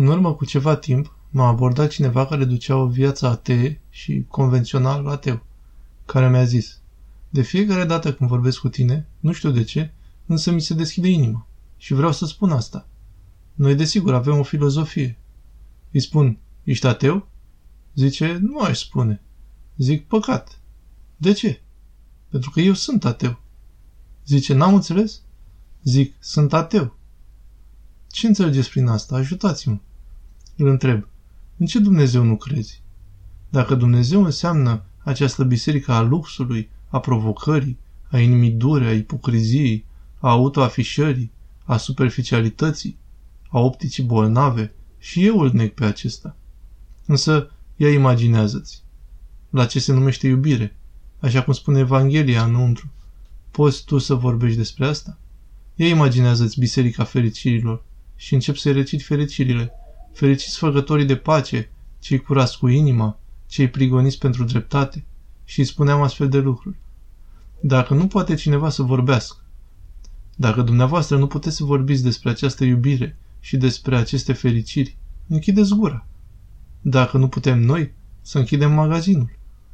În urmă cu ceva timp, m-a abordat cineva care ducea o viață atee și convențional ateu, care mi-a zis, de fiecare dată când vorbesc cu tine, nu știu de ce, însă mi se deschide inima. Și vreau să spun asta. Noi, desigur, avem o filozofie. Îi spun, ești ateu? Zice, nu aș spune. Zic, păcat. De ce? Pentru că eu sunt ateu. Zice, n-am înțeles? Zic, sunt ateu. Ce înțelegeți prin asta? Ajutați-mă. Îl întreb, în ce Dumnezeu nu crezi? Dacă Dumnezeu înseamnă această biserică a luxului, a provocării, a inimii dure, a ipocriziei, a autoafișării, a superficialității, a opticii bolnave, și eu îl neg pe acesta. Însă, ia imaginează-ți. La ce se numește iubire? Așa cum spune Evanghelia înăuntru. Poți tu să vorbești despre asta? Ia imaginează-ți Biserica Fericirilor și încep să-i recit fericirile. Fericiți făcătorii de pace, cei curați cu inima, cei prigoniți pentru dreptate. Și îi spuneam astfel de lucruri. Dacă nu poate cineva să vorbească, dacă dumneavoastră nu puteți să vorbiți despre această iubire și despre aceste fericiri, închideți gura. Dacă nu putem noi, să închidem magazinul.